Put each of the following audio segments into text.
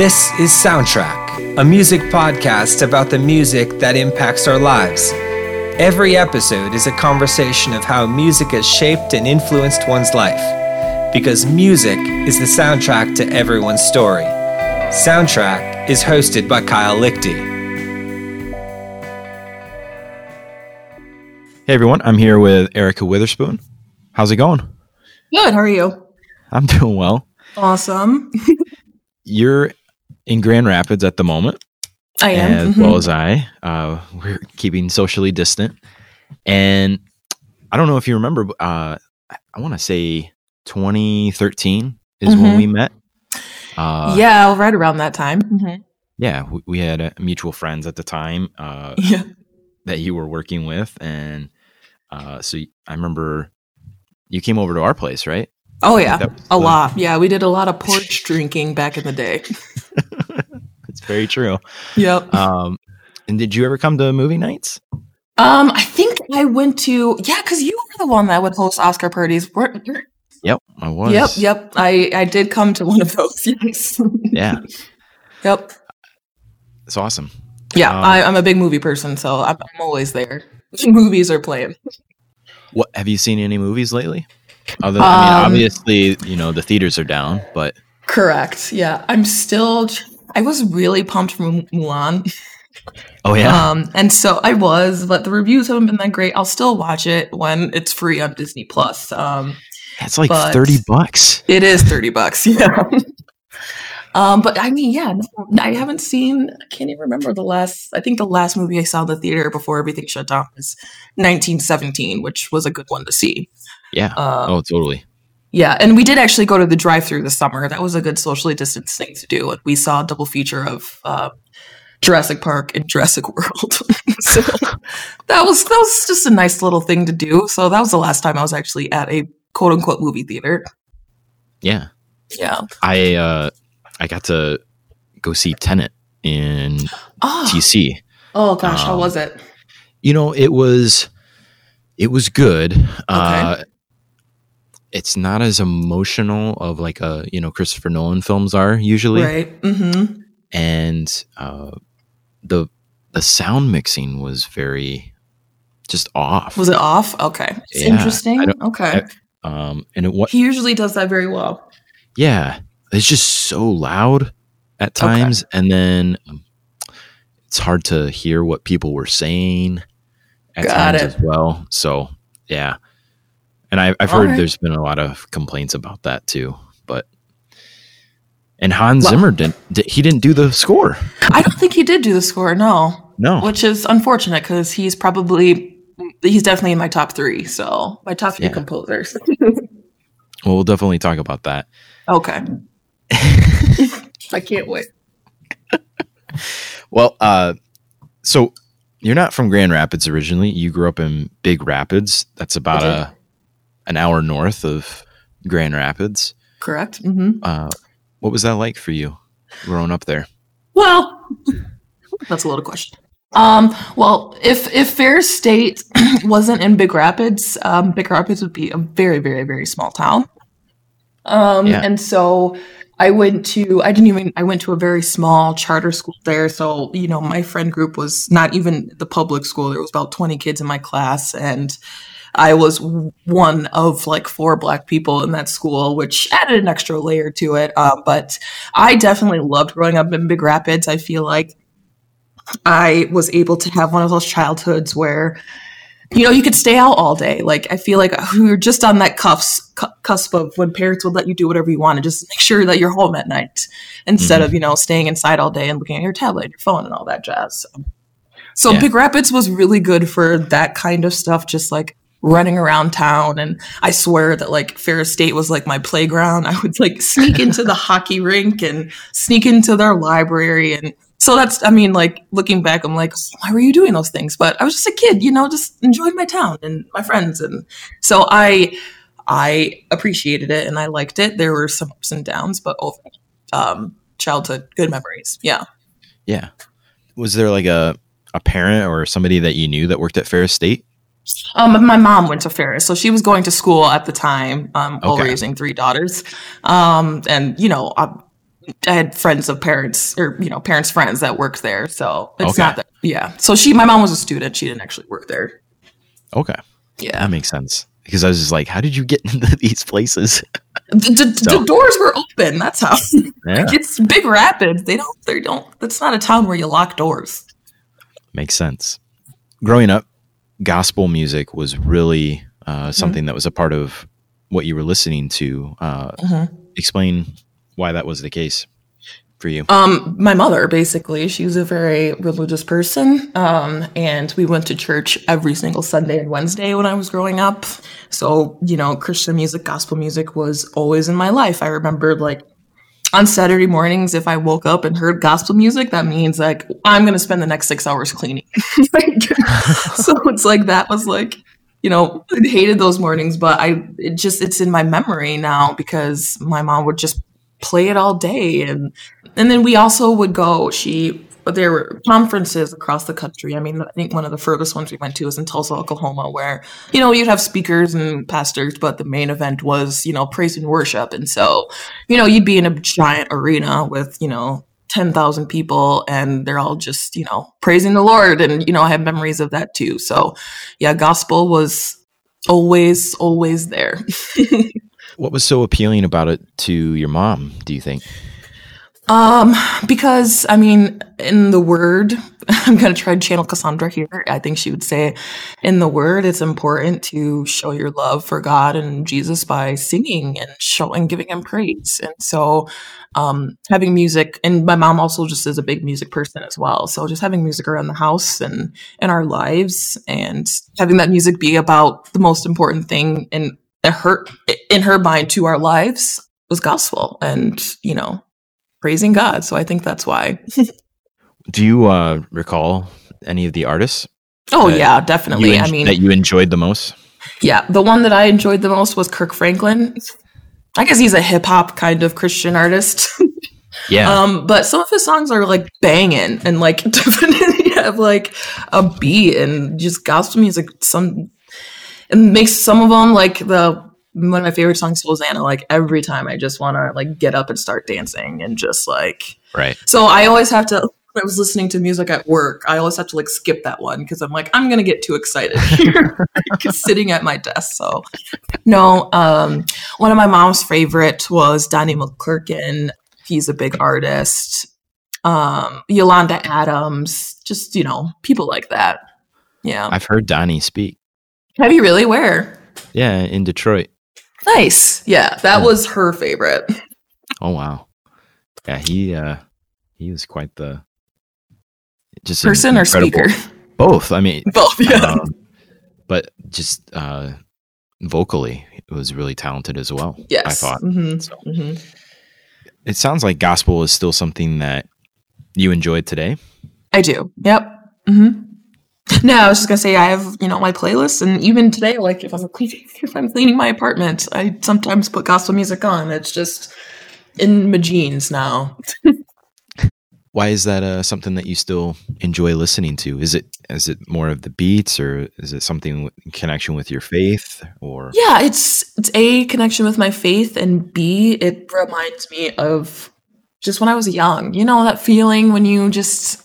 This is Soundtrack, a music podcast about the music that impacts our lives. Every episode is a conversation of how music has shaped and influenced one's life. Because music is the soundtrack to everyone's story. Soundtrack is hosted by Kyle Lichty. Hey everyone, I'm here with Erika Witherspoon. How's it going? Good. How are you? I'm doing well. Awesome. You're in Grand Rapids at the moment, I am. as Mhm. well as I. Uh, we're keeping socially distant, and I don't know if you remember. but, Uh, I want to say 2013 is when Mhm. we met. Uh, yeah, right around that time. Mhm. yeah, we, we had uh, mutual friends at the time uh, Yeah. that you were working with, and uh, so I remember you came over to our place, right? Oh yeah, a the- lot. Yeah, we did a lot of porch drinking back in the day. It's very true. Yep. Um, and did you ever come to movie nights? Um, I think I went to yeah, because you were the one that would host Oscar parties. weren't you? Yep, I was. Yep, yep. I I did come to one of those. Yes. Yeah, yep. it's awesome. Yeah, Um, I, I'm a big movie person, so I'm, I'm always there. Movies are playing. What have you seen any movies lately? Other, I mean, Um, obviously, you know the theaters are down, but Correct. Yeah, I'm still. I was really pumped for Mulan. oh yeah, Um, and so I was, but the reviews haven't been that great. I'll still watch it when it's free on Disney Plus. Um, it's like thirty bucks. it is thirty bucks, yeah. Um, but I mean, yeah, no, I haven't seen. I can't even remember the last. I think the last movie I saw in the theater before everything shut down was 1917, which was a good one to see. Yeah. Um, oh, totally. Yeah, and we did actually go to the drive-through this summer. That was a good socially distanced thing to do. And we saw a double feature of uh, Jurassic Park and Jurassic World. so that was that was just a nice little thing to do. So that was the last time I was actually at a quote unquote movie theater. Yeah, Yeah. I uh, I got to go see Tenet in Oh, TC. oh gosh, how Um, was it? You know, it was it was good. Uh, it's not as emotional of like a you know Christopher Nolan films are usually. Right. Mm-hmm. and uh, the the sound mixing was very just off. Was it off? Okay. It's Yeah, interesting. I Okay. um, and it what? he usually does that very well. Yeah, it's just so loud at Okay. times, and then um, it's hard to hear what people were saying at Got times it. as well. So yeah, and I, I've All heard right. there's been a lot of complaints about that too, but. And Hans Well- Zimmer didn't. di- He didn't do the score. I don't think he did do the score, no. No. which is unfortunate because he's probably he's definitely in my top three. So my top three Yeah. composers. Well, we'll definitely talk about that. okay, I can't wait. Well, uh, so you're not from Grand Rapids originally. You grew up in Big Rapids. That's about a an hour north of Grand Rapids. Correct. Mm-hmm. Uh, what was that like for you growing up there? Well, that's a loaded question. Um, well, if if Ferris State wasn't in Big Rapids, um, Big Rapids would be a very, very, very small town. Um, Yeah. and so I went to I didn't even I went to a very small charter school there. So you know my friend group was not even the public school. There was about twenty kids in my class, and I was one of like four black people in that school, which added an extra layer to it. Um, but I definitely loved growing up in Big Rapids. I feel like I was able to have one of those childhoods where, you know, you could stay out all day. Like, I feel like uh, we were just on that cusp, cu- cusp of when parents would let you do whatever you want and just make sure that you're home at night instead of, mm-hmm. you know, staying inside all day and looking at your tablet, your phone, and all that jazz. So, so Yeah. Big Rapids was really good for that kind of stuff, just like running around town. And I swear that like Ferris State was like my playground. I would like sneak into the hockey rink and sneak into their library. And so that's, I mean, like looking back, I'm like, why were you doing those things? But I was just a kid, you know, just enjoying my town and my friends. And so I, I appreciated it and I liked it. There were some ups and downs, but overall, um, childhood good memories. Yeah. Yeah. Was there like a a parent or somebody that you knew that worked at Ferris State? Um, my mom went to Ferris, so she was going to school at the time, um, while raising three daughters. Um, and you know, I, I had friends of parents, or you know, parents' friends that worked there. So it's Okay. not that. Yeah. So she, my mom was a student. She didn't actually work there. Okay, Yeah. that makes sense. Because I was just like, how did you get into these places? The, the, So- the doors were open. That's how. Yeah, it's Big Rapids. They don't. They don't. That's not a town where you lock doors. makes sense. Growing up, gospel music was really Mm-hmm. uh, something that was a part of what you were listening to. Uh, Mhm. Explain why that was the case for you. Um, my mother basically, she was a very religious person. Um, and we went to church every single Sunday and Wednesday when I was growing up. So, you know, Christian music, gospel music was always in my life. I remember like on Saturday mornings, if I woke up and heard gospel music, that means like I'm gonna spend the next six hours cleaning. Like, so it's like that was like, you know, I hated those mornings, but I it just it's in my memory now because my mom would just play it all day and and then we also would go she there were conferences across the country. I mean, I think one of the furthest ones we went to was in Tulsa, Oklahoma, where, you know, you'd have speakers and pastors, but the main event was, you know, praise and worship. And so, you know, you'd be in a giant arena with, you know, 10,000 people and they're all just, you know, praising the Lord. And, you know, I have memories of that too. So, yeah, gospel was always, always there. What was so appealing about it to your mom, do you think? Um, because I mean, in the word, I'm gonna try to channel Cassandra here. I think she would say, in the word, it's important to show your love for God and Jesus by singing and showing, giving Him praise. And so, um, having music, and my mom also just is a big music person as well. So just having music around the house and in our lives, and having that music be about the most important thing in her in her mind to our lives was gospel, and you know praising God. So I think that's why. Do you uh, recall any of the artists Oh yeah, definitely. en- I mean, that you enjoyed the most? yeah, the one that I enjoyed the most was Kirk Franklin. I guess he's a hip hop kind of Christian artist. Yeah, um, but some of his songs are like banging and like definitely have like a beat and just gospel music. Some it makes some of them like the one of my favorite songs, Hosanna. Like every time, I just want to like get up and start dancing and just like right. So I always have to. When I was listening to music at work, I always have to like skip that one because I'm like, I'm gonna get too excited here, sitting at my desk. So, no. Um, one of my mom's favorite was Donnie McClurkin. He's a big artist. Um, Yolanda Adams, just you know, people like that. Yeah. I've heard Donnie speak. have you really? Where? Yeah, in Detroit. Nice. Yeah, that Yeah. was her favorite. Oh wow. Yeah, he uh he was quite the just Person or speaker? Both. I mean, Both. Yeah. um, but just uh vocally, it was really talented as well. yes. I thought. Mhm, So. mhm. It sounds like gospel is still something that you enjoyed today. I do. Yep. hmm No, I was just gonna say I have you know my playlist, and even today, like if I'm cleaning, if I'm cleaning my apartment, I sometimes put gospel music on. It's just in my genes now. Why is that uh, something that you still enjoy listening to? Is it is it more of the beats, or is it something in connection with your faith, or Yeah, it's it's a connection with my faith, and b it reminds me of just when I was young. You know that feeling when you just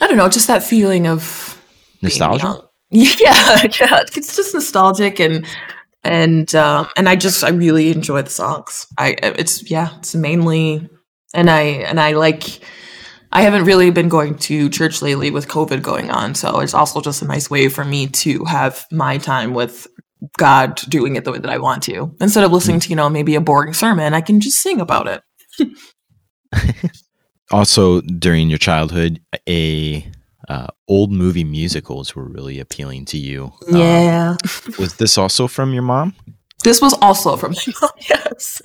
I don't know, just that feeling of nostalgia? Yeah, yeah. It's just nostalgic and and um and I just I really enjoy the songs. I it's yeah, it's mainly and I and I like I haven't really been going to church lately with COVID going on, so it's also just a nice way for me to have my time with God doing it the way that I want to. Instead of listening to, you know, maybe a boring sermon, I can just sing about it. also during your childhood a uh, old movie musicals were really appealing to you Um, Yeah. was this also from your mom This was also from my mom. Yes.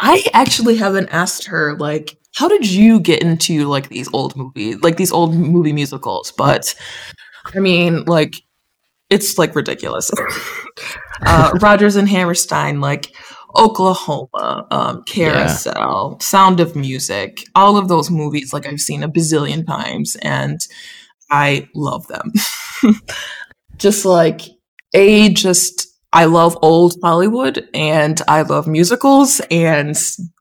I actually haven't asked her like how did you get into like these old movie like these old movie musicals but I mean like it's like ridiculous. uh Rodgers and Hammerstein like Oklahoma, um, Carousel, Sound of Music, all of those movies like I've seen a bazillion times and I love them. just like a just I love old Hollywood and I love musicals and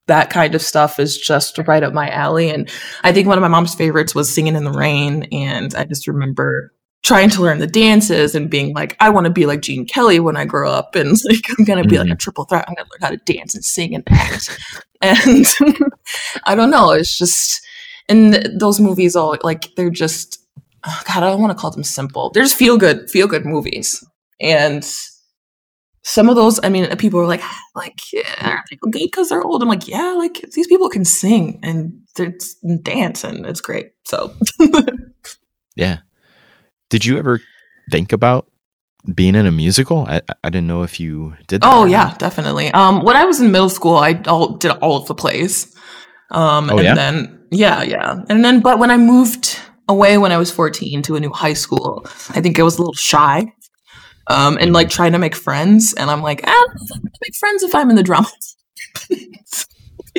that kind of stuff is just right up my alley. And I think one of my mom's favorites was Singing in the Rain. And I just remember trying to learn the dances and being like, I want to be like Gene Kelly when I grow up. And like, I'm going to be mm-hmm. like a triple threat. I'm going to learn how to dance and sing and act. and I don't know. It's just, and those movies all like, they're just, God, I don't want to call them simple. They're just feel good, feel good movies. And some of those, I mean, people are like, like, yeah, good because they're old? I'm like, yeah, like these people can sing and dance and it's great. So, yeah. Did you ever think about being in a musical? I, I didn't know if you did. oh yeah, definitely. Um, when I was in middle school, I all, did all of the plays. Um, oh, and yeah? then yeah, yeah, and then but when I moved away when I was 14 to a new high school, I think I was a little shy um, and like trying to make friends. And I'm like, ah, make friends if I'm in the drama.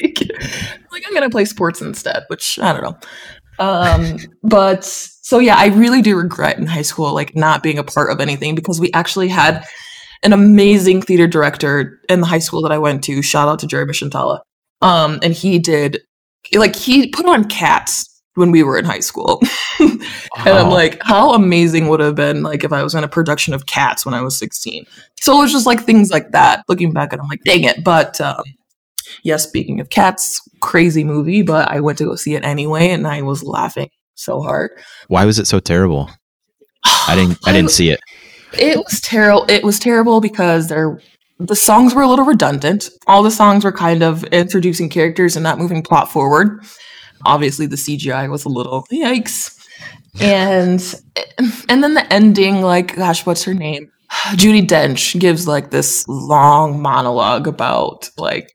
like, I'm gonna play sports instead, which I don't know. Um, but so yeah, I really do regret in high school like not being a part of anything because we actually had an amazing theater director in the high school that I went to. Shout out to Jeremy Shantala. Um, and he did like he put on cats when we were in high school. and I'm like, how amazing would have been like if I was in a production of Cats when I was 16. So it was just like things like that. Looking back and I'm like, dang it. But um, yeah, speaking of Cats, crazy movie, but I went to go see it anyway and I was laughing so hard. Why was it so terrible? I didn't I didn't see it. It was terrible. It was terrible because there the songs were a little redundant. All the songs were kind of introducing characters and not moving plot forward obviously the CGI was a little yikes. And and then the ending, like, gosh, what's her name? Judi Dench gives like this long monologue about like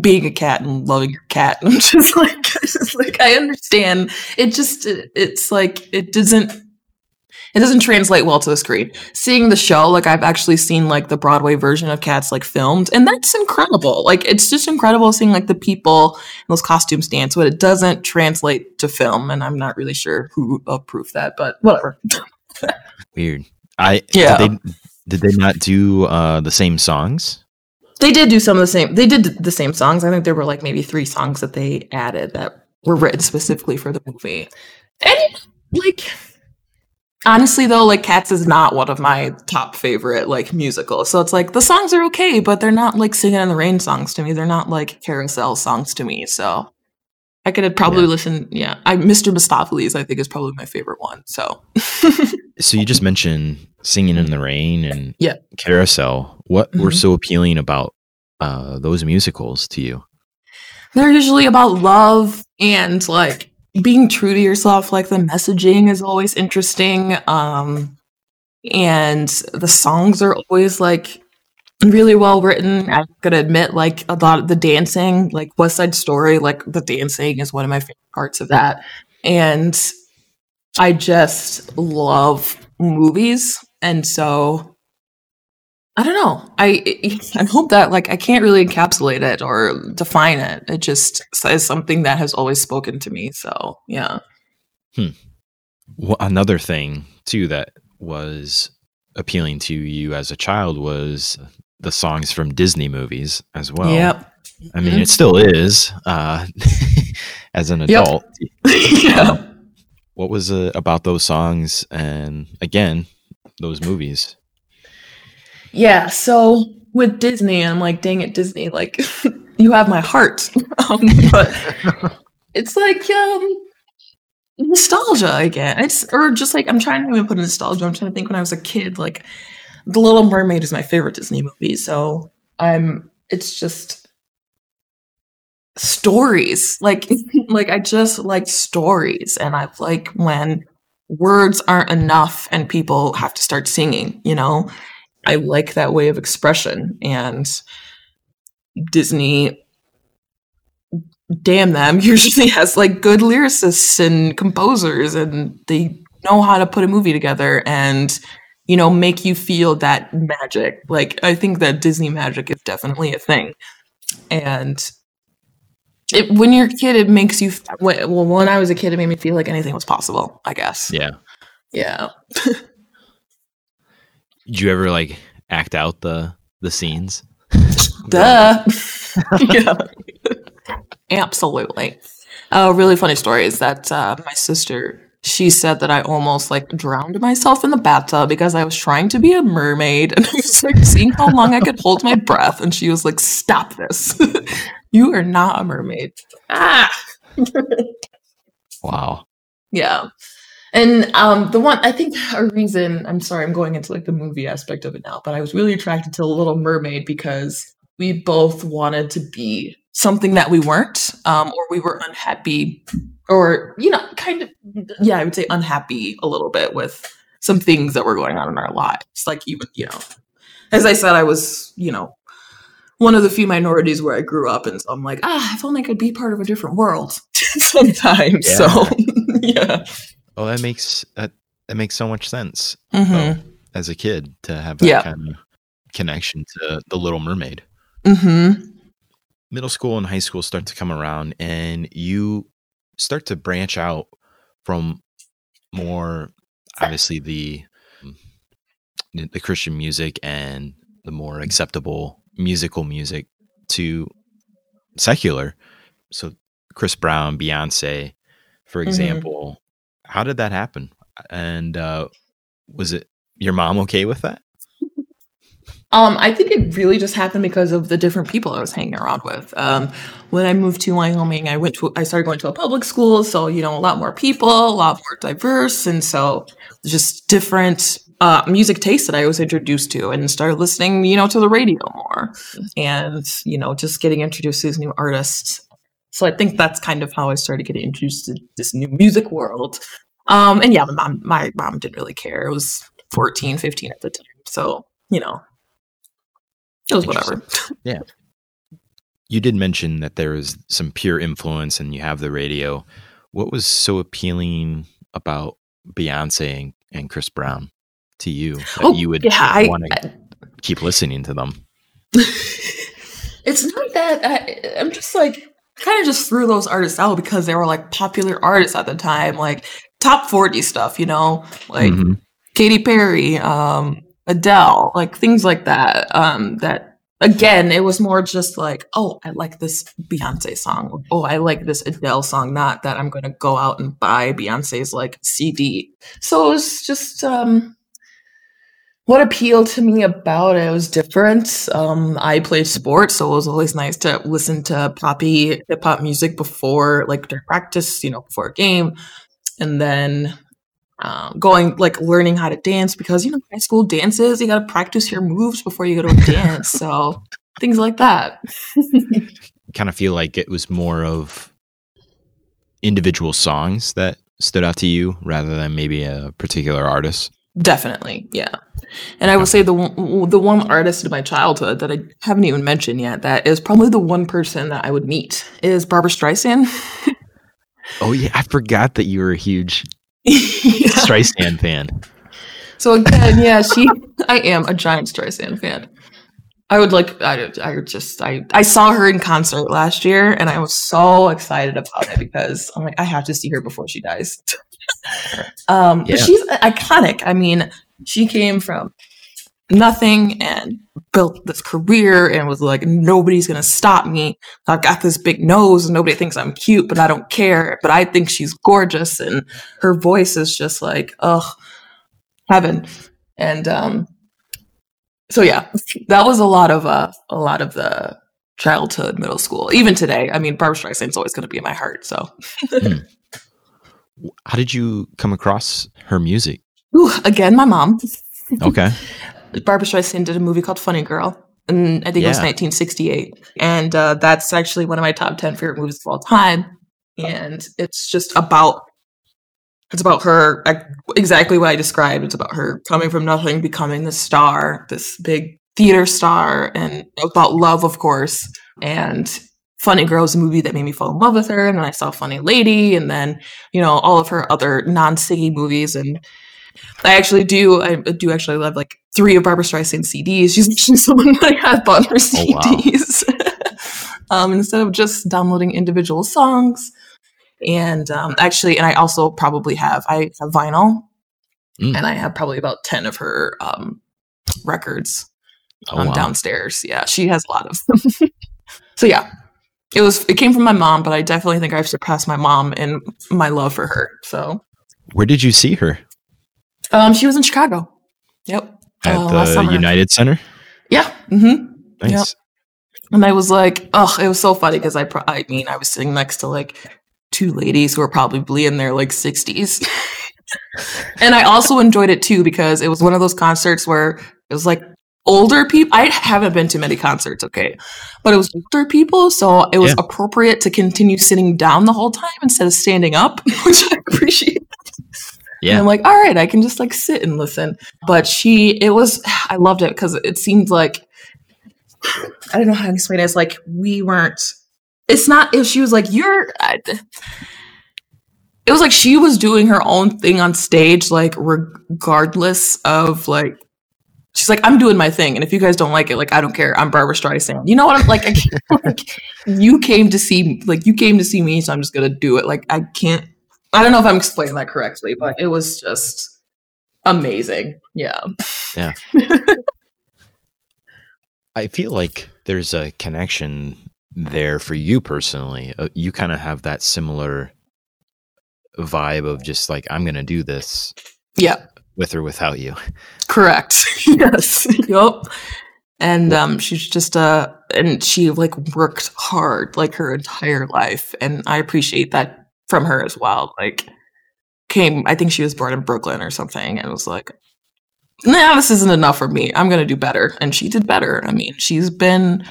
being a cat and loving your cat. And I'm just like, just like I understand. It just it, it's like it doesn't it doesn't translate well to the screen. Seeing the show, like I've actually seen like the Broadway version of Cats like filmed, and that's incredible. Like it's just incredible seeing like the people in those costumes dance, but it doesn't translate to film, and I'm not really sure who approved that, but whatever. Weird. I yeah. Did they, did they not do uh, the same songs? They did do some of the same. They did the same songs. I think there were like maybe three songs that they added that were written specifically for the movie. And like honestly though like cats is not one of my top favorite like musicals. So it's like the songs are okay but they're not like singing in the rain songs to me. They're not like carousel songs to me. So i could have probably yeah. listen yeah. I mr Mistoffelees i think is probably my favorite one so. So you just mentioned singing in the rain and yeah. carousel. What mm-hmm. were so appealing about uh, those musicals to you? They're usually about love and like being true to yourself like the messaging is always interesting um and the songs are always like really well written. I'm gonna admit like a lot of the dancing like west side story like the dancing is one of my favorite parts of that. And i just love movies and so I don't know. I I hope that like I can't really encapsulate it or define it. It just is something that has always spoken to me. So yeah. Hmm. Well, another thing too that was appealing to you as a child was the songs from Disney movies as well. Yep. I mean, mm-hmm. it still is uh, as an adult. Yep. yeah. Um, what was uh, about those songs and again those movies? Yeah. So with Disney, I'm like, dang it, Disney, like you have my heart. um, but it's like um nostalgia again. It's or just like I'm trying to even put nostalgia. I'm trying to think when I was a kid, like The Little Mermaid is my favorite Disney movie. So I'm it's just stories. Like like I just like stories and I like when words aren't enough and people have to start singing, you know? I like that way of expression. And Disney, damn them, usually has like good lyricists and composers, and they know how to put a movie together and you know make you feel that magic. Like I think that Disney magic is definitely a thing, and it, when you're a kid, it makes you. Well, when I was a kid, it made me feel like anything was possible. I guess. Yeah. Yeah. Did you ever like act out the the scenes? Duh. yeah. Absolutely. A really funny story is that uh, my sister she said that I almost like drowned myself in the bathtub because I was trying to be a mermaid and I was like seeing how long I could hold my breath. And she was like, Stop this. you are not a mermaid. Ah. wow. Yeah. And um, the one I think a reason I'm sorry I'm going into like the movie aspect of it now, but I was really attracted to Little Mermaid because we both wanted to be something that we weren't, um, or we were unhappy or you know kind of yeah i would say unhappy a little bit with some things that were going on in our lives like even you know as i said i was you know one of the few minorities where i grew up and so i'm like ah if only i could be part of a different world sometimes yeah. so yeah well that makes that that makes so much sense mm-hmm. as a kid to have that yep. kind of connection to the little mermaid mm-hmm middle school and high school start to come around and you start to branch out from more obviously the the Christian music and the more acceptable musical music to secular. So Chris Brown, Beyonce, for mm-hmm. example. How did that happen? And uh, was it your mom okay with that? Um, I think it really just happened because of the different people I was hanging around with. Um, when I moved to Wyoming, I went to I started going to a public school, so you know a lot more people, a lot more diverse, and so just different uh, music tastes that I was introduced to, and started listening, you know, to the radio more, and you know, just getting introduced to these new artists. So I think that's kind of how I started getting introduced to this new music world. Um, and yeah, my mom, my mom didn't really care. It was 14, 15 at the time, so you know it was whatever. yeah. You did mention that there is some pure influence and you have the radio. What was so appealing about Beyonce and, and Chris Brown to you that oh, you would yeah, want to keep listening to them? it's not that I, I'm just like kind of just threw those artists out because they were like popular artists at the time, like top 40 stuff, you know, like mm-hmm. Katy Perry, um, Adele, like things like that. Um, that again, it was more just like, oh, I like this Beyonce song. Oh, I like this Adele song. Not that I'm going to go out and buy Beyonce's like CD. So it was just um, what appealed to me about it was different. Um, I played sports, so it was always nice to listen to poppy hip hop music before, like during practice, you know, before a game. And then um, going like learning how to dance because you know high school dances you got to practice your moves before you go to a dance so things like that kind of feel like it was more of individual songs that stood out to you rather than maybe a particular artist definitely yeah and i will say the the one artist in my childhood that i haven't even mentioned yet that is probably the one person that i would meet is Barbra Streisand oh yeah i forgot that you were a huge yeah. Streisand fan. So again, yeah, she. I am a giant Streisand fan. I would like. I, I just. I. I saw her in concert last year, and I was so excited about it because oh I'm like, I have to see her before she dies. um, yeah. but she's iconic. I mean, she came from nothing and built this career and was like, nobody's gonna stop me. I've got this big nose and nobody thinks I'm cute, but I don't care. But I think she's gorgeous and her voice is just like, ugh, heaven. And um so yeah, that was a lot of uh a lot of the childhood, middle school. Even today. I mean Barbra Streisand's always gonna be in my heart. So hmm. How did you come across her music? Ooh, again, my mom. Okay. Barbra Streisand did a movie called Funny Girl. And I think yeah. it was 1968. And uh, that's actually one of my top 10 favorite movies of all time. And it's just about it's about her exactly what I described. It's about her coming from nothing, becoming the star, this big theater star, and about love, of course. And Funny Girl is a movie that made me fall in love with her. And then I saw Funny Lady, and then, you know, all of her other non Siggy movies. And I actually do. I do actually love like three of Barbra Streisand CDs. She's actually someone that I have bought her CDs. Oh, wow. um, instead of just downloading individual songs. And um, actually, and I also probably have I have vinyl, mm. and I have probably about ten of her um, records oh, um, wow. downstairs. Yeah, she has a lot of them. so yeah, it was it came from my mom, but I definitely think I've surpassed my mom in my love for her. So, where did you see her? Um, she was in Chicago. Yep, at uh, the United Center. Yeah. Mm-hmm. Nice. Yep. And I was like, oh, it was so funny because I, pro- I mean, I was sitting next to like two ladies who were probably in their like 60s. and I also enjoyed it too because it was one of those concerts where it was like older people. I haven't been to many concerts, okay, but it was older people, so it was yeah. appropriate to continue sitting down the whole time instead of standing up, which I appreciate. Yeah. And I'm like, all right, I can just like sit and listen. But she, it was, I loved it because it seemed like, I don't know how to explain it. It's like we weren't, it's not if she was like, you're, I, it was like she was doing her own thing on stage, like regardless of like she's like, I'm doing my thing, and if you guys don't like it, like I don't care. I'm Barbra Streisand. You know what I'm like? I like you came to see, like you came to see me, so I'm just gonna do it. Like I can't. I don't know if I'm explaining that correctly, but it was just amazing. Yeah. Yeah. I feel like there's a connection there for you personally. Uh, you kind of have that similar vibe of just like I'm gonna do this. Yeah with or without you. Correct. yes. yep. And um, she's just uh, and she like worked hard like her entire life, and I appreciate that from her as well. Like, came I think she was born in Brooklyn or something, and was like, nah, this isn't enough for me. I'm gonna do better, and she did better. I mean, she's been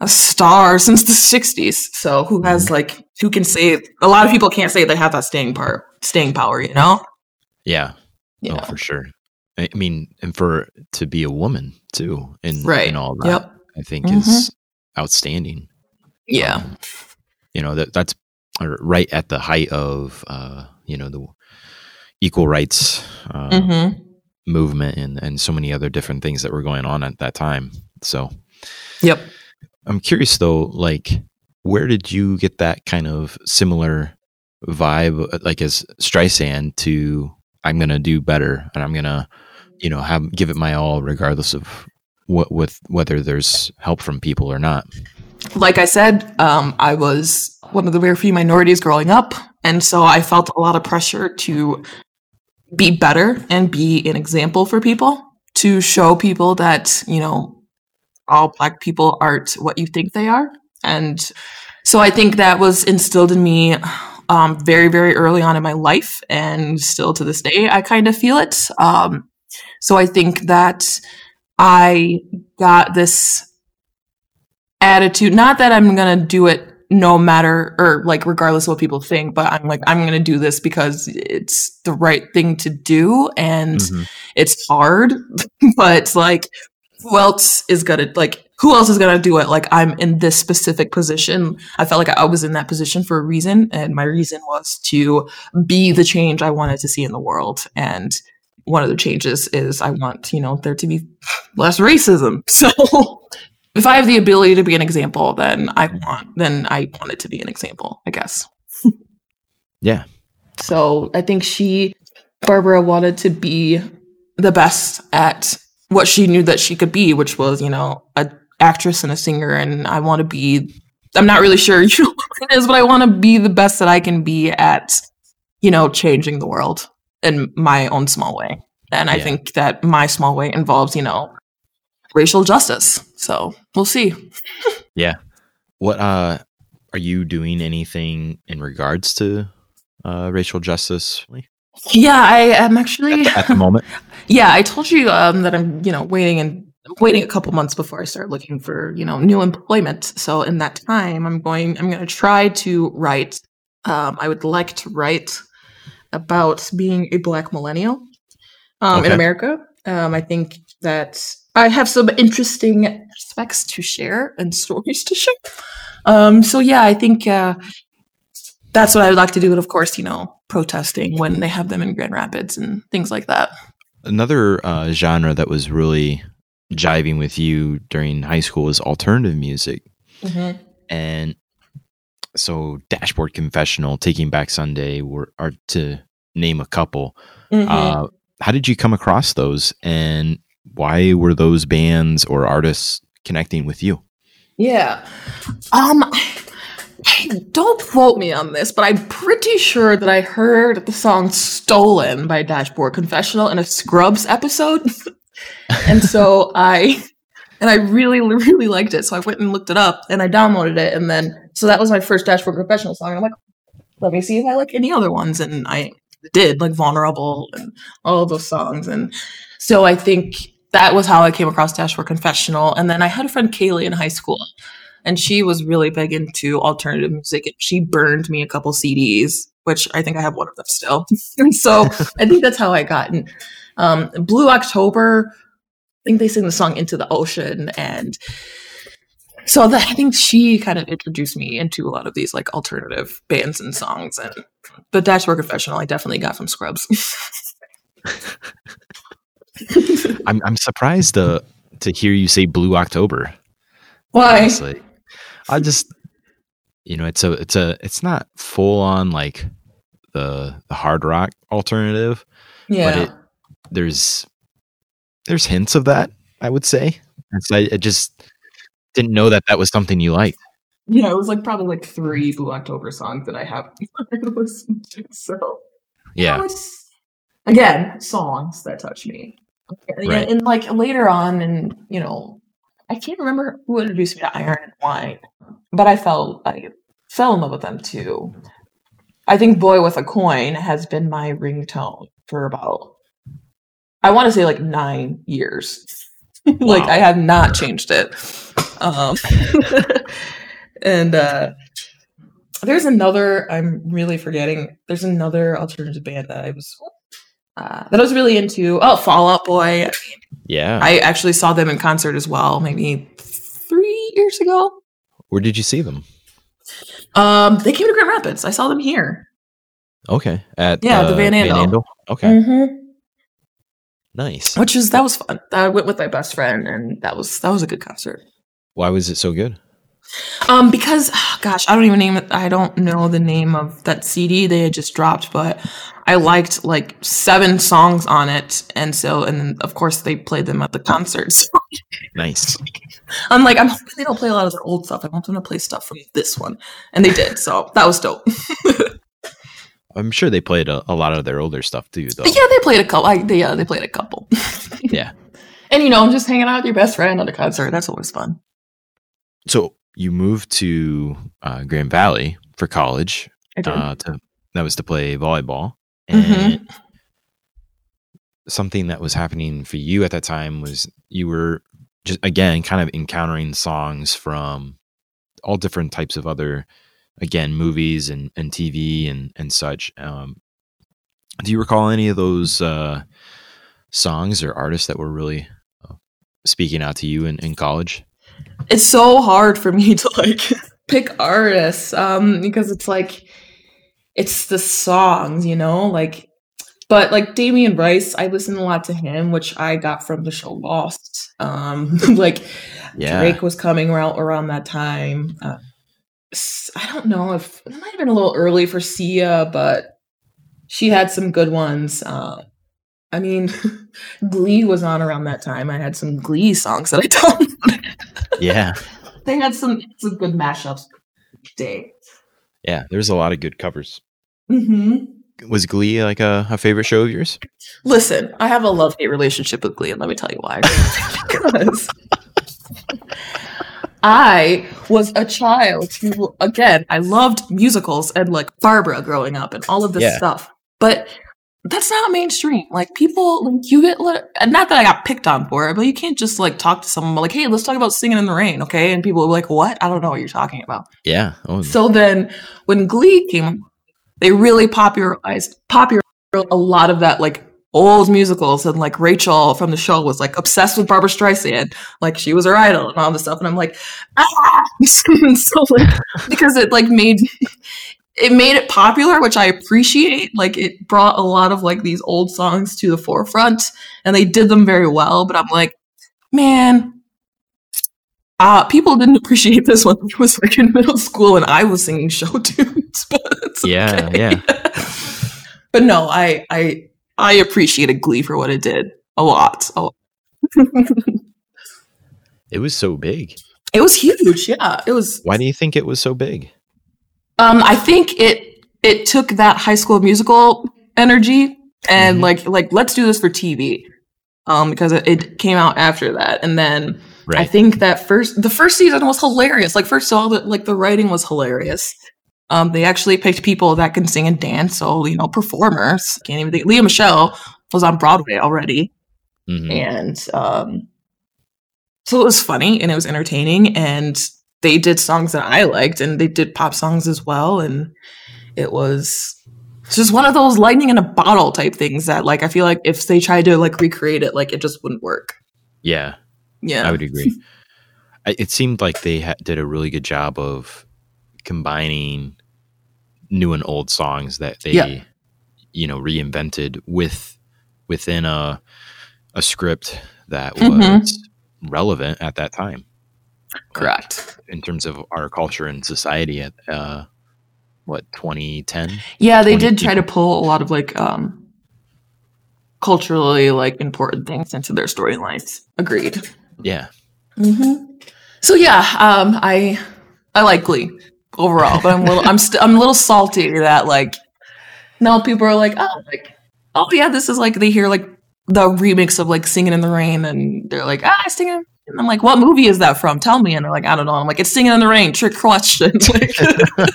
a star since the 60s. So who has mm-hmm. like who can say a lot of people can't say they have that staying power staying power, you know? Yeah. Yeah. Oh, for sure. I mean, and for to be a woman too, and right. and all that, yep. I think mm-hmm. is outstanding. Yeah. Um, you know that that's right at the height of uh, you know the equal rights uh, mm-hmm. movement and and so many other different things that were going on at that time. So, yep. I'm curious though, like, where did you get that kind of similar vibe, like as Streisand, to I'm going to do better and I'm going to, you know, have give it my all regardless of what with whether there's help from people or not. Like I said, um, I was one of the very few minorities growing up, and so I felt a lot of pressure to be better and be an example for people, to show people that you know all black people aren't what you think they are, and so I think that was instilled in me um, very, very early on in my life, and still to this day, I kind of feel it. Um, so I think that I got this attitude, not that I'm going to do it no matter or like regardless of what people think but i'm like i'm going to do this because it's the right thing to do and mm-hmm. it's hard but like who else is going to like who else is going to do it? Like I'm in this specific position. I felt like I was in that position for a reason. And my reason was to be the change I wanted to see in the world. And one of the changes is I want, you know, there to be less racism. So if I have the ability to be an example, then I want, then I want it to be an example, I guess. yeah. So I think she, Barbra wanted to be the best at what she knew that she could be, which was, you know, a actress and a singer and I want to be I'm not really sure you know what it is, but I want to be the best that I can be at, you know, changing the world in my own small way. And yeah. I think that my small way involves, you know, racial justice. So we'll see. yeah. What uh are you doing anything in regards to uh racial justice? Yeah, I am actually at, at the moment. yeah, I told you um that I'm, you know, waiting and waiting a couple months before I start looking for, you know, new employment. So in that time, I'm going, I'm going to try to write. Um, I would like to write about being a Black millennial um, okay. in America. Um, I think that I have some interesting aspects to share and stories to share. Um, so yeah, I think uh, that's what I would like to do. And of course, you know, protesting when they have them in Grand Rapids and things like that. Another uh, genre that was really jiving with you during high school was alternative music. Mm-hmm. and so Dashboard Confessional, Taking Back Sunday were are to name a couple. Mm-hmm. Uh, how did you come across those, and why were those bands or artists connecting with you? Yeah, um, don't quote me on this, but I'm pretty sure that I heard the song "Stolen" by Dashboard Confessional in a Scrubs episode, and so I and I really, really liked it. So I went and looked it up and I downloaded it. And then, so that was my first Dashboard Confessional song. And I'm like, let me see if I like any other ones. And I did, like Vulnerable and all those songs. And so I think that was how I came across Dashboard Confessional. And then I had a friend, Kaylee, in high school. And she was really big into alternative music. And she burned me a couple CDs, which I think I have one of them still. and so I think that's how I got. And um, Blue October I think they sing the song Into the Ocean. And so the, I think she kind of introduced me into a lot of these like alternative bands and songs. And the Dashboard Confessional I definitely got from Scrubs. I'm I'm surprised to to hear you say Blue October. Why? Honestly. I just you know, it's a it's a it's not full on like the the hard rock alternative. Yeah. But it, there's there's hints of that. I would say. So I, I just didn't know that that was something you liked. Yeah, it was like probably like three Blue October songs that I have listened to. So yeah, again, songs that touch me. Right. And, and like later on, and you know, I can't remember who introduced me to Iron and Wine, but I felt I fell in love with them too. I think "Boy with a Coin" has been my ringtone for about I want to say like nine years. Wow. like I have not changed it. Um, and uh, there's another. I'm really forgetting. There's another alternative band that I was uh, that I was really into. Oh, Fall Out Boy. Yeah, I actually saw them in concert as well, maybe three years ago. Where did you see them? Um, they came to Grand Rapids. I saw them here. Okay, at yeah, uh, the Van Andel. Van Andel? Okay. Mm-hmm. Nice. Which is that was fun. I went with my best friend, and that was that was a good concert. Why was it so good? Um, because oh, gosh, I don't even name it. I don't know the name of that CD they had just dropped, but I liked like seven songs on it, and so and then of course they played them at the concerts. nice. I'm like, I'm hoping they don't play a lot of their old stuff. I want them to play stuff from this one, and they did. So that was dope. I'm sure they played a, a, lot of their older stuff too, though. Yeah, they played a couple. I, they, yeah, they played a couple. yeah. And you know, I'm just hanging out with your best friend at a concert. That's always fun. So you moved to uh, Grand Valley for college. I did. Uh, to, that was to play volleyball. And mm-hmm. something that was happening for you at that time was you were just again kind of encountering songs from all different types of other again movies and, and TV and and such. Um, do you recall any of those uh, songs or artists that were really uh, speaking out to you in, in college? It's so hard for me to like pick artists um, because it's like it's the songs, you know, like. But like Damien Rice, I listened a lot to him, which I got from the show Lost. Um, like yeah. Drake was coming around around that time. Uh, I don't know if it might have been a little early for Sia, but she had some good ones. Uh, I mean, Glee was on around that time. I had some Glee songs that I downloaded. Yeah, they had some some good mashups. Day. Yeah, there's a lot of good covers. Mm-hmm. Was Glee like a, a favorite show of yours? Listen, I have a love hate relationship with Glee, and let me tell you why. because I was a child who, again, I loved musicals and like Barbra growing up and all of this yeah. stuff. But that's not mainstream. Like people, like you get, and not that I got picked on for it, but you can't just like talk to someone like, "Hey, let's talk about singing in the rain," okay? And people are like, "What? I don't know what you're talking about." Yeah. Oh. So then, when Glee came, they really popularized popularized a lot of that like old musicals and like Rachel from the show was like obsessed with Barbra Streisand, like she was her idol and all this stuff. And I'm like, ah, so like because it like made it made it popular, which I appreciate. Like it brought a lot of like these old songs to the forefront and they did them very well. But I'm like, man, uh, people didn't appreciate this one. I was like in middle school and I was singing show tunes. But yeah, okay. yeah. but no, I I I appreciated Glee for what it did a lot. A lot. it was so big. It was huge. Yeah, it was. Why do you think it was so big? Um, I think it it took that High School Musical energy and mm-hmm. like like let's do this for TV, um, because it, it came out after that, and then right. I think that first the first season was hilarious. Like first of all, the, like the writing was hilarious. Um, they actually picked people that can sing and dance, so you know performers. Can't even think. Lea Michele was on Broadway already, mm-hmm. and um, so it was funny and it was entertaining, and they did songs that I liked, and they did pop songs as well, and it was just one of those lightning in a bottle type things that like I feel like if they tried to like recreate it, like it just wouldn't work. Yeah, yeah, I would agree. it seemed like they ha- did a really good job of combining new and old songs that they, yeah. you know, reinvented with within a a script that mm-hmm. was mm-hmm. relevant at that time. Correct. Like, in terms of our culture and society at uh, what 2010 yeah they did try to pull a lot of like um culturally like important things into their storylines agreed yeah mm-hmm. so yeah um i i like glee overall but i'm a little i'm st- i'm a little salty that like now people are like oh like oh yeah this is like they hear like the remix of like singing in the rain and they're like ah singing and I'm like, what movie is that from? Tell me. And they're like, I don't know. I'm like, it's Singing in the Rain. Trick question. Like,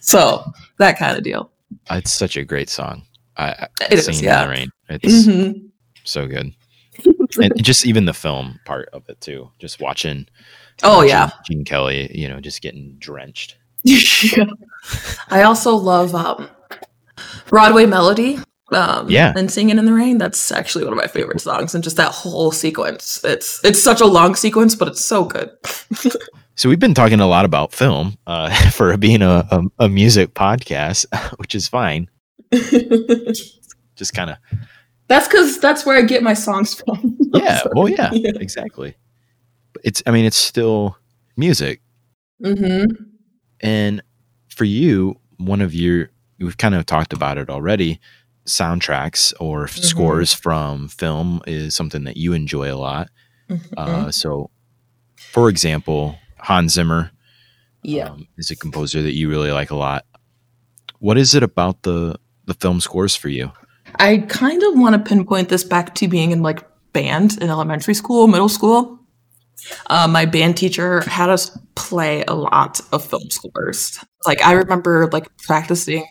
So that kind of deal. It's such a great song. I, it is, yeah. in the rain. It's mm-hmm. so good. and just even the film part of it too. Just watching. Oh yeah, Gene Kelly. You know, just getting drenched. yeah. I also love um, Broadway Melody. Um, yeah, and singing in the rain. That's actually one of my favorite songs, and just that whole sequence. It's it's such a long sequence, but it's so good. So we've been talking a lot about film uh, for being a, a, a, music podcast, which is fine. Just kind of. That's because that's where I get my songs from. yeah. Well, yeah, yeah, exactly. It's. I mean, it's still music. Mm-hmm. And for you, one of your we've kind of talked about it already. Soundtracks or mm-hmm. scores from film is something that you enjoy a lot. Mm-hmm. Uh, so, for example, Hans Zimmer. Yeah, um, is a composer that you really like a lot. What is it about the the film scores for you? I kind of want to pinpoint this back to being in like band in elementary school, middle school. Uh, my band teacher had us play a lot of film scores. Like I remember like practicing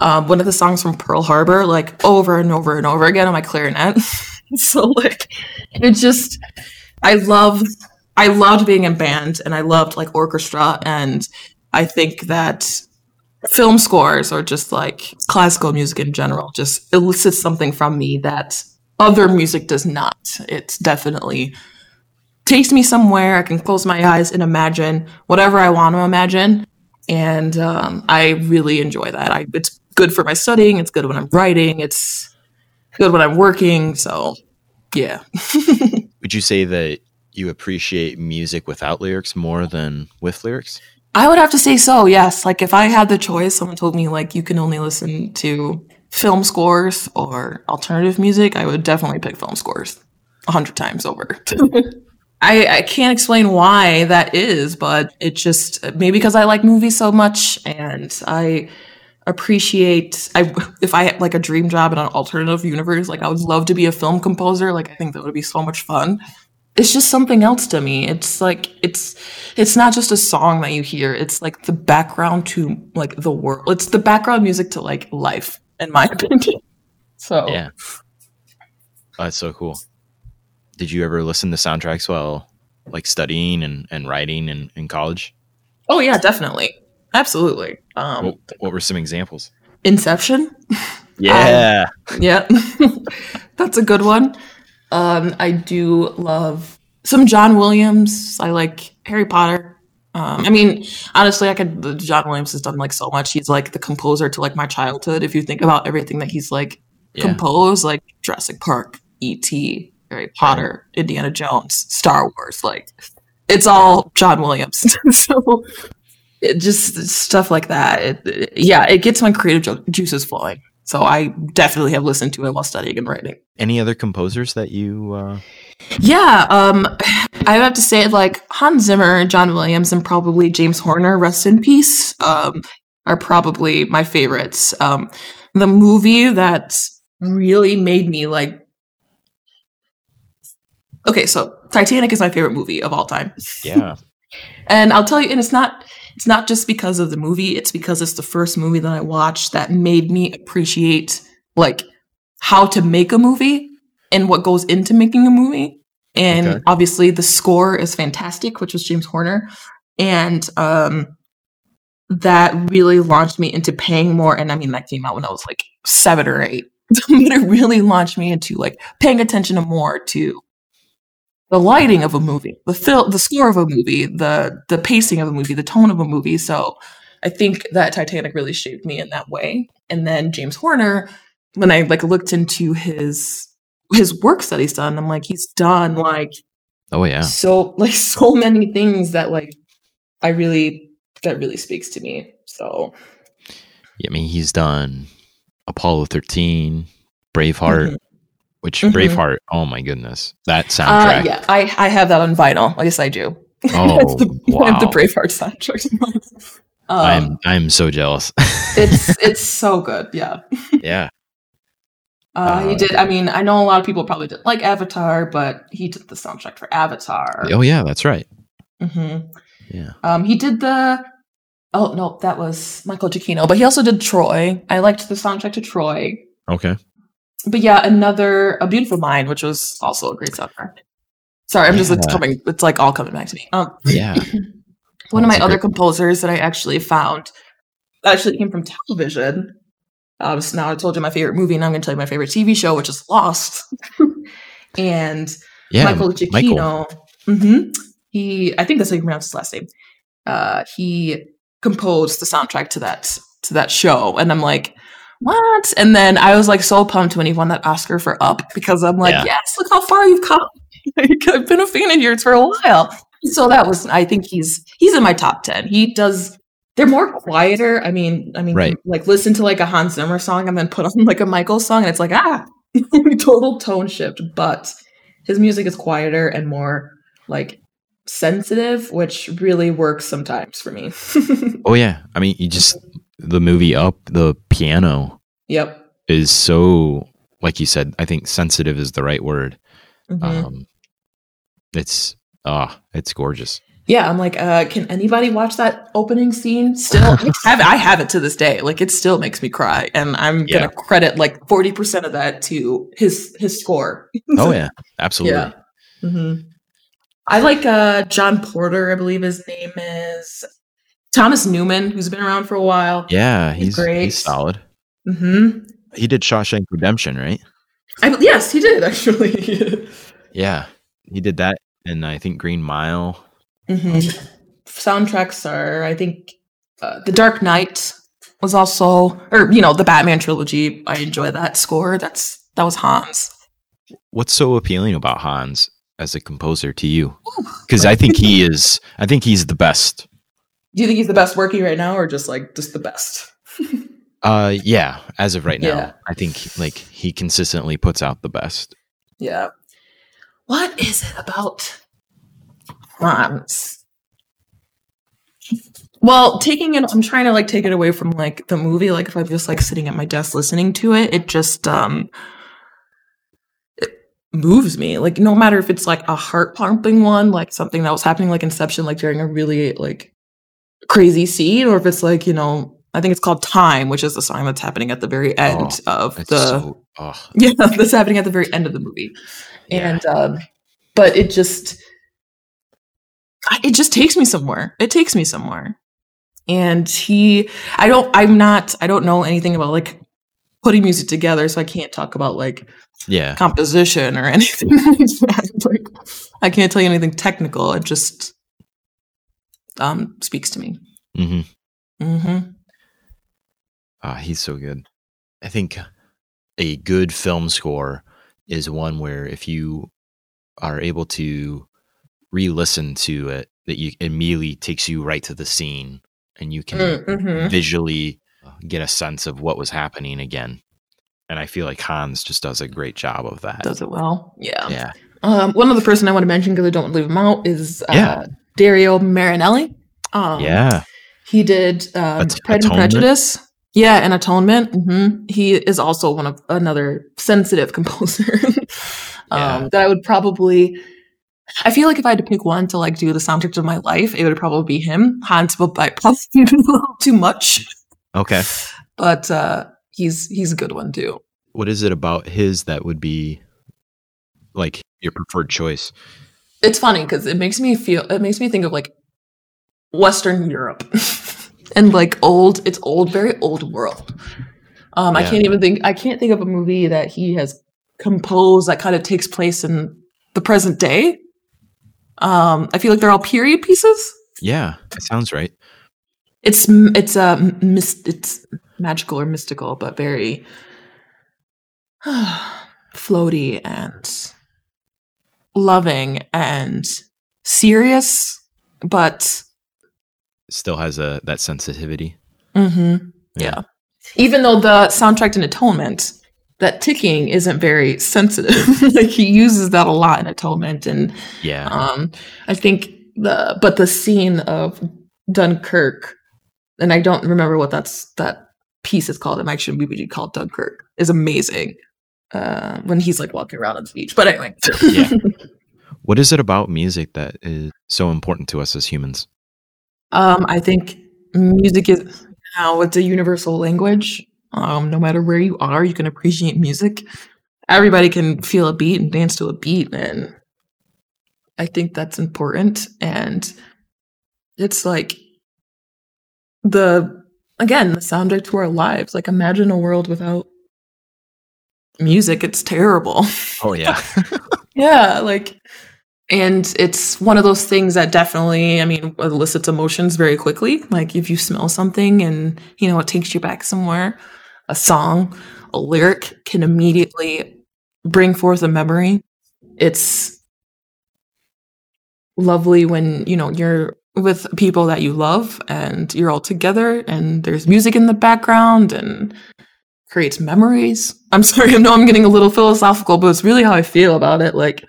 um, one of the songs from Pearl Harbor like over and over and over again on my clarinet. so like it just I love I loved being in band and I loved like orchestra and I think that film scores or just like classical music in general just elicits something from me that other music does not. It's definitely takes me somewhere. I can close my eyes and imagine whatever I want to imagine. And um, I really enjoy that. I, it's good for my studying. It's good when I'm writing. It's good when I'm working. So, yeah. Would you say that you appreciate music without lyrics more than with lyrics? I would have to say so, yes. Like if I had the choice, someone told me like you can only listen to film scores or alternative music, I would definitely pick film scores a hundred times over. I, I can't explain why that is, but it just maybe because I like movies so much and I appreciate I if I had like a dream job in an alternative universe, like I would love to be a film composer. Like I think that would be so much fun it's just something else to me. It's like it's it's not just a song that you hear. It's like the background to like the world. It's the background music to like life, in my opinion. So yeah, that's so cool. Did you ever listen to soundtracks while like studying and, and writing in, in college? Oh yeah, definitely, absolutely. Um, what, what were some examples? Inception. Yeah. Um, yeah, that's a good one. Um, I do love some John Williams. I like Harry Potter. Um, I mean, honestly, I could. John Williams has done like so much. He's like the composer to like my childhood. If you think about everything that he's like yeah. composed, like Jurassic Park, E.T., Harry Potter, Indiana Jones, Star Wars, like it's all John Williams. so it just stuff like that. It, it, yeah, it gets my creative ju- juices flowing. So I definitely have listened to it while studying and writing. Any other composers that you? Uh... Yeah, um, I would have to say like Hans Zimmer, John Williams, and probably James Horner, rest in peace, um, are probably my favorites. Um, the movie that really made me like. Okay, so Titanic is my favorite movie of all time. Yeah. and I'll tell you, and it's not it's not just because of the movie, it's because it's the first movie that I watched that made me appreciate like how to make a movie and what goes into making a movie. And okay. obviously the score is fantastic, which was James Horner. And um that really launched me into paying more and I mean that came out when I was like 7 or 8. but it really launched me into like paying attention to more to the lighting of a movie, the fil- the score of a movie, the the pacing of a movie, the tone of a movie. So I think that Titanic really shaped me in that way. And then James Horner, when I like looked into his his works that he's done, I'm like, he's done like oh yeah, so like so many things that like I really that really speaks to me. So yeah, I mean, he's done Apollo 13, Braveheart. Mm-hmm which mm-hmm. Braveheart, oh my goodness, that uh, soundtrack. Uh, yeah, I, I have that on vinyl. I guess I do. Oh, the, wow. I have the Braveheart soundtrack. Um, I'm I'm so jealous. it's it's so good. Yeah. Yeah. Uh, he uh, did. I mean, I know a lot of people probably didn't like Avatar, but he did the soundtrack for Avatar. Oh yeah, that's right. Mm-hmm. Yeah. Um, he did the. Oh no, that was Michael Giacchino, but he also did Troy. I liked the soundtrack to Troy. Okay but yeah, another A Beautiful Mind, which was also a great soundtrack. Sorry, I'm just yeah. it's coming. It's like all coming back to me. Um, yeah. one of my other composers that I actually found actually came from television. Um, so now I told you my favorite movie, and I'm going to tell you my favorite TV show, which is Lost. and yeah, Michael Giacchino, mm-hmm, he I think that's how you pronounce his last name. Uh, he composed the soundtrack to that to that show, and I'm like, what? And then I was like so pumped when he won that Oscar for Up because I'm like, yeah. yes, look how far you've come. I've been a fan of yours for a while. So that was, I think he's he's in my top ten. He does. They're more quieter. I mean, I mean, right. like listen to like a Hans Zimmer song and then put on like a Michael song, and it's like ah, total tone shift. But his music is quieter and more like sensitive, which really works sometimes for me. oh yeah, I mean, you just the movie Up, the piano. Yep. Is so like you said. I think sensitive is the right word. Mm-hmm. Um, it's ah, oh, it's gorgeous. Yeah, I'm like, uh, can anybody watch that opening scene still? I have, I have it to this day. Like, it still makes me cry, and I'm yeah. gonna credit like 40 percent of that to his his score. oh yeah, absolutely. Yeah. Mm-hmm. I like uh, John Porter, I believe his name is. Thomas Newman, who's been around for a while. Yeah, he's, he's great. He's solid. Mm-hmm. He did Shawshank Redemption, right? I, yes, he did actually. yeah, he did that, and I think Green Mile. Mm-hmm. Soundtracks are, I think, uh, The Dark Knight was also, or you know, the Batman trilogy. I enjoy that score. That's that was Hans. What's so appealing about Hans as a composer to you? Because I think he is. I think he's the best do you think he's the best working right now, or just like just the best? uh, yeah. As of right now, yeah. I think like he consistently puts out the best. Yeah. What is it about Hans? Well, taking it, I'm trying to like take it away from like the movie. Like if I'm just like sitting at my desk listening to it, it just um it moves me. Like no matter if it's like a heart pumping one, like something that was happening like Inception, like during a really like crazy scene or if it's like you know I think it's called Time, which is the song that's happening at the very end oh, of the so, oh. yeah that's happening at the very end of the movie, yeah. and um, but it just it just takes me somewhere. It takes me somewhere, and he I don't I'm not I don't know anything about like putting music together, so I can't talk about like yeah composition or anything like that. Like I can't tell you anything technical. It just um, speaks to me. Mm-hmm. Mm-hmm. Ah, he's so good. I think a good film score is one where if you are able to re-listen to it that you immediately takes you right to the scene and you can mm, mm-hmm. visually uh, get a sense of what was happening again. And I feel like Hans just does a great job of that. Does it well. Yeah. Yeah. Um, one other person I want to mention because I don't leave him out is uh, yeah. Dario Marianelli. Um, yeah. He did uh, Pride and Prejudice. Yeah, and Atonement. Mm-hmm. He is also one of another sensitive composer um, yeah. that I would probably. I feel like if I had to pick one to like do the soundtrack of my life, it would probably be him. Hans will probably a too much. Okay, but uh, he's he's a good one too. What is it about his that would be like your preferred choice? It's funny because it makes me feel. It makes me think of like Western Europe. and like old it's old very old world um yeah. i can't even think i can't think of a movie that he has composed that kind of takes place in the present day um i feel like they're all period pieces yeah that sounds right it's it's a uh, mis- it's magical or mystical but very floaty and loving and serious but still has a that sensitivity. Mm-hmm. Yeah. yeah. Even though the soundtrack in Atonement, that ticking isn't very sensitive. like he uses that a lot in Atonement, and yeah, um, I think the but the scene of Dunkirk, and I don't remember what that's that piece is called. It might should be called Dunkirk. Is amazing. Uh, when he's like walking around on the beach. But anyway, yeah. What is it about music that is so important to us as humans? Um, I think music is now it's a universal language. Um, no matter where you are, you can appreciate music. Everybody can feel a beat and dance to a beat, and I think that's important. And it's like the again the soundtrack to our lives. Like imagine a world without music. It's terrible. Oh yeah, yeah. Like and it's one of those things that definitely i mean elicits emotions very quickly like if you smell something and you know it takes you back somewhere a song a lyric can immediately bring forth a memory it's lovely when you know you're with people that you love and you're all together and there's music in the background and creates memories. I'm sorry i know i'm getting a little philosophical but it's really how i feel about it. Like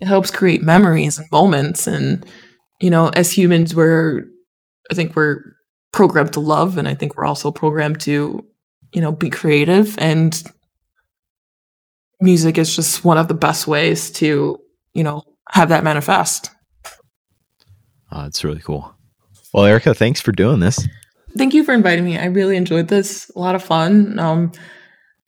it helps create memories and moments. And you know as humans we're i think we're programmed to love and i think we're also programmed to you know be creative. And music is just one of the best ways to you know have that manifest. Uh, it's really cool. Well Erika thanks for doing this thank you for inviting me i really enjoyed this a lot of fun um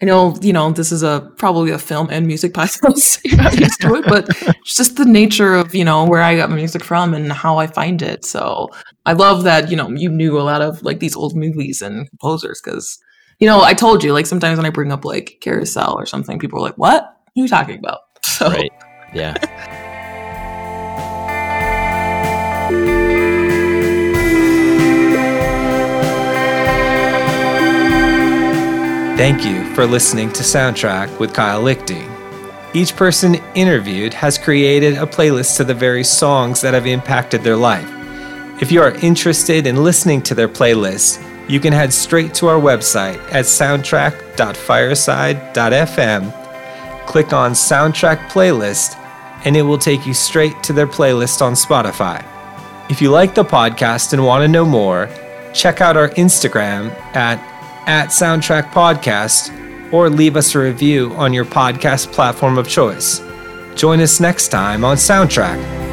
I know, you know, this is a probably a film and music podcast. You're not used to it, but it's just the nature of, you know, where I got my music from and how I find it. So I love that, you know, you knew a lot of like these old movies and composers because, you know, I told you, like sometimes when I bring up like Carousel or something, people are like, what? What are you talking about? So, right. Yeah. Thank you for listening to Soundtrack with Kyle Lichty. Each person interviewed has created a playlist to the very songs that have impacted their life. If you are interested in listening to their playlist, you can head straight to our website at soundtrack.fireside.fm, click on Soundtrack Playlist, and it will take you straight to their playlist on Spotify. If you like the podcast and want to know more, check out our Instagram at at Soundtrack Podcast or leave us a review on your podcast platform of choice. Join us next time on Soundtrack.